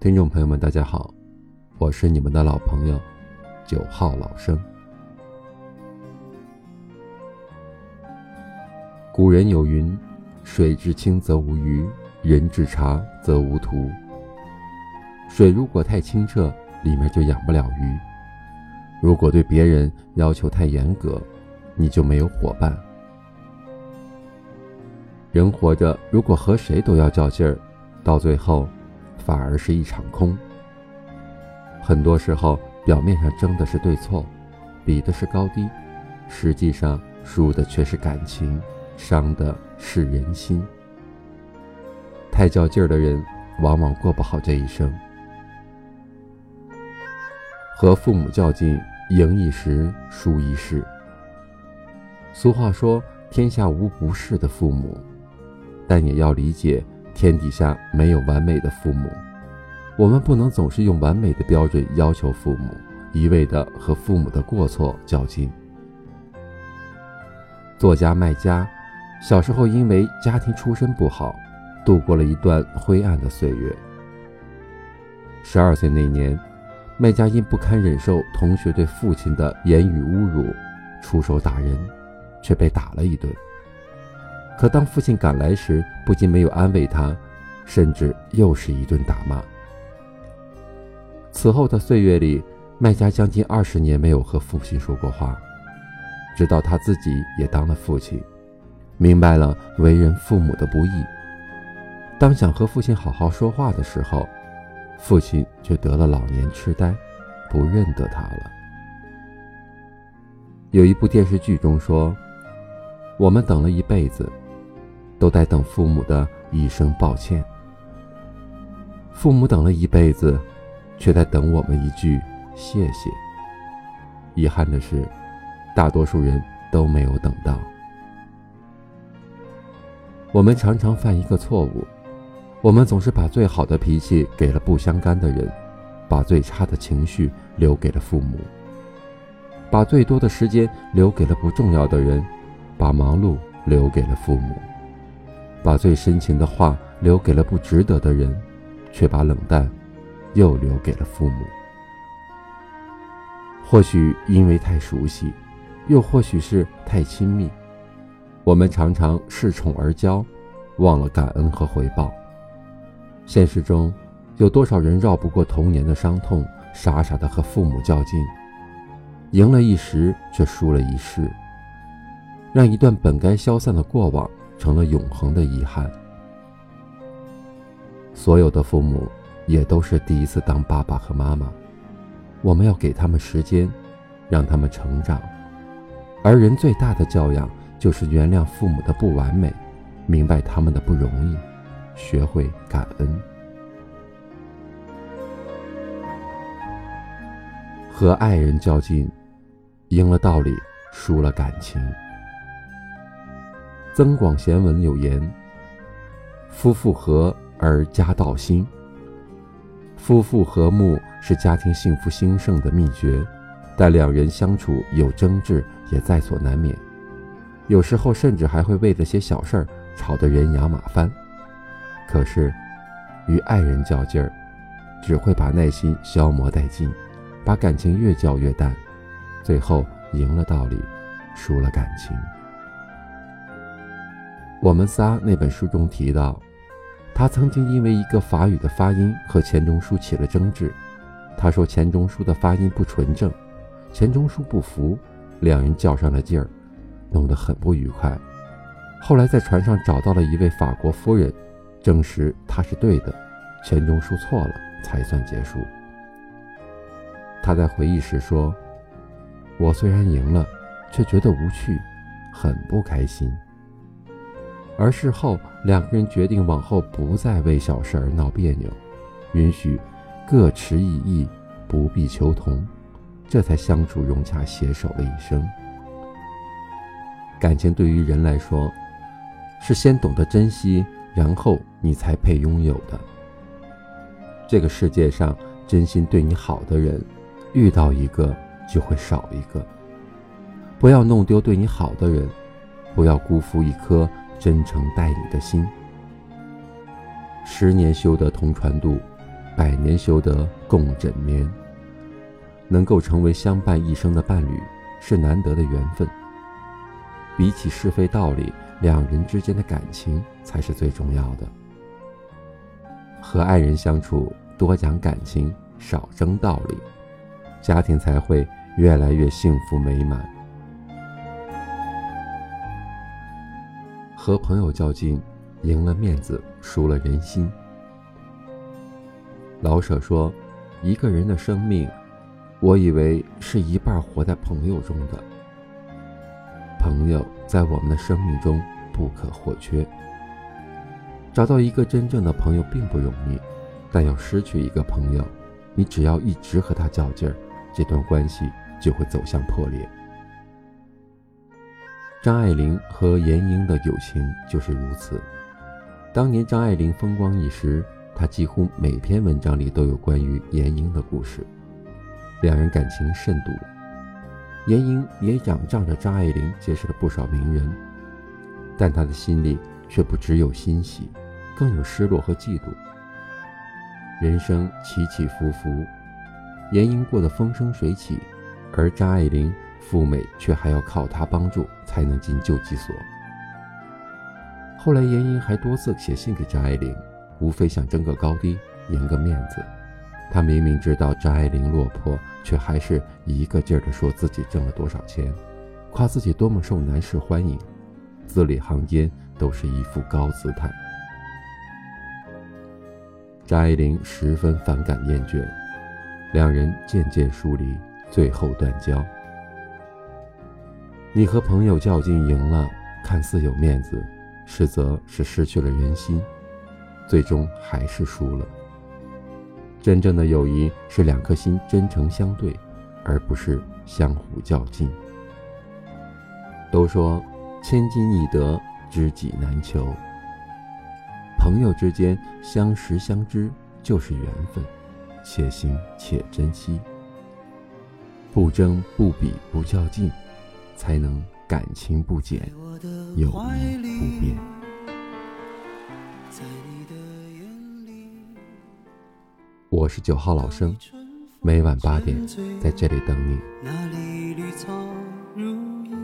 听众朋友们，大家好，我是你们的老朋友九号老生。古人有云：“水至清则无鱼，人至察则无徒。”水如果太清澈，里面就养不了鱼；如果对别人要求太严格，你就没有伙伴。人活着，如果和谁都要较劲儿，到最后。反而是一场空。很多时候，表面上争的是对错，比的是高低，实际上输的却是感情，伤的是人心。太较劲儿的人，往往过不好这一生。和父母较劲，赢一时，输一世。俗话说：“天下无不是的父母”，但也要理解。天底下没有完美的父母，我们不能总是用完美的标准要求父母，一味的和父母的过错较劲。作家麦家小时候因为家庭出身不好，度过了一段灰暗的岁月。十二岁那年，麦家因不堪忍受同学对父亲的言语侮辱，出手打人，却被打了一顿。可当父亲赶来时，不仅没有安慰他，甚至又是一顿打骂。此后的岁月里，麦家将近二十年没有和父亲说过话，直到他自己也当了父亲，明白了为人父母的不易。当想和父亲好好说话的时候，父亲却得了老年痴呆，不认得他了。有一部电视剧中说：“我们等了一辈子。”都在等父母的一声抱歉。父母等了一辈子，却在等我们一句谢谢。遗憾的是，大多数人都没有等到。我们常常犯一个错误，我们总是把最好的脾气给了不相干的人，把最差的情绪留给了父母，把最多的时间留给了不重要的人，把忙碌留给了父母。把最深情的话留给了不值得的人，却把冷淡又留给了父母。或许因为太熟悉，又或许是太亲密，我们常常恃宠而骄，忘了感恩和回报。现实中，有多少人绕不过童年的伤痛，傻傻的和父母较劲，赢了一时却输了一世，让一段本该消散的过往。成了永恒的遗憾。所有的父母也都是第一次当爸爸和妈妈，我们要给他们时间，让他们成长。而人最大的教养，就是原谅父母的不完美，明白他们的不容易，学会感恩。和爱人较劲，赢了道理，输了感情。《增广贤文》有言：“夫妇和而家道兴。”夫妇和睦是家庭幸福兴盛的秘诀，但两人相处有争执也在所难免，有时候甚至还会为了些小事儿吵得人仰马翻。可是，与爱人较劲儿，只会把耐心消磨殆尽，把感情越较越淡，最后赢了道理，输了感情。我们仨那本书中提到，他曾经因为一个法语的发音和钱钟书起了争执。他说钱钟书的发音不纯正，钱钟书不服，两人较上了劲儿，弄得很不愉快。后来在船上找到了一位法国夫人，证实他是对的，钱钟书错了，才算结束。他在回忆时说：“我虽然赢了，却觉得无趣，很不开心。”而事后，两个人决定往后不再为小事而闹别扭，允许各持异议，不必求同，这才相处融洽携手了一生。感情对于人来说，是先懂得珍惜，然后你才配拥有的。这个世界上真心对你好的人，遇到一个就会少一个。不要弄丢对你好的人，不要辜负一颗。真诚待你的心，十年修得同船渡，百年修得共枕眠。能够成为相伴一生的伴侣，是难得的缘分。比起是非道理，两人之间的感情才是最重要的。和爱人相处，多讲感情，少争道理，家庭才会越来越幸福美满。和朋友较劲，赢了面子，输了人心。老舍说：“一个人的生命，我以为是一半活在朋友中的。朋友在我们的生命中不可或缺。找到一个真正的朋友并不容易，但要失去一个朋友，你只要一直和他较劲儿，这段关系就会走向破裂。”张爱玲和闫英的友情就是如此。当年张爱玲风光一时，她几乎每篇文章里都有关于闫英的故事，两人感情甚笃。闫英也仰仗着张爱玲结识了不少名人，但她的心里却不只有欣喜，更有失落和嫉妒。人生起起伏伏，闫英过得风生水起，而张爱玲。赴美却还要靠他帮助才能进救济所。后来，严英还多次写信给张爱玲，无非想争个高低，赢个面子。他明明知道张爱玲落魄，却还是一个劲儿地说自己挣了多少钱，夸自己多么受男士欢迎，字里行间都是一副高姿态。张爱玲十分反感厌倦，两人渐渐疏离，最后断交。你和朋友较劲赢了，看似有面子，实则是失去了人心，最终还是输了。真正的友谊是两颗心真诚相对，而不是相互较劲。都说千金易得，知己难求。朋友之间相识相知就是缘分，且行且珍惜，不争不比不较劲。才能感情不减，友谊不变。我是九号老生，每晚八点在这里等你。那里绿草如茵，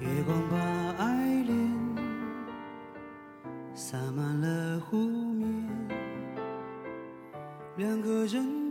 月光把爱恋洒满了湖面，两个人。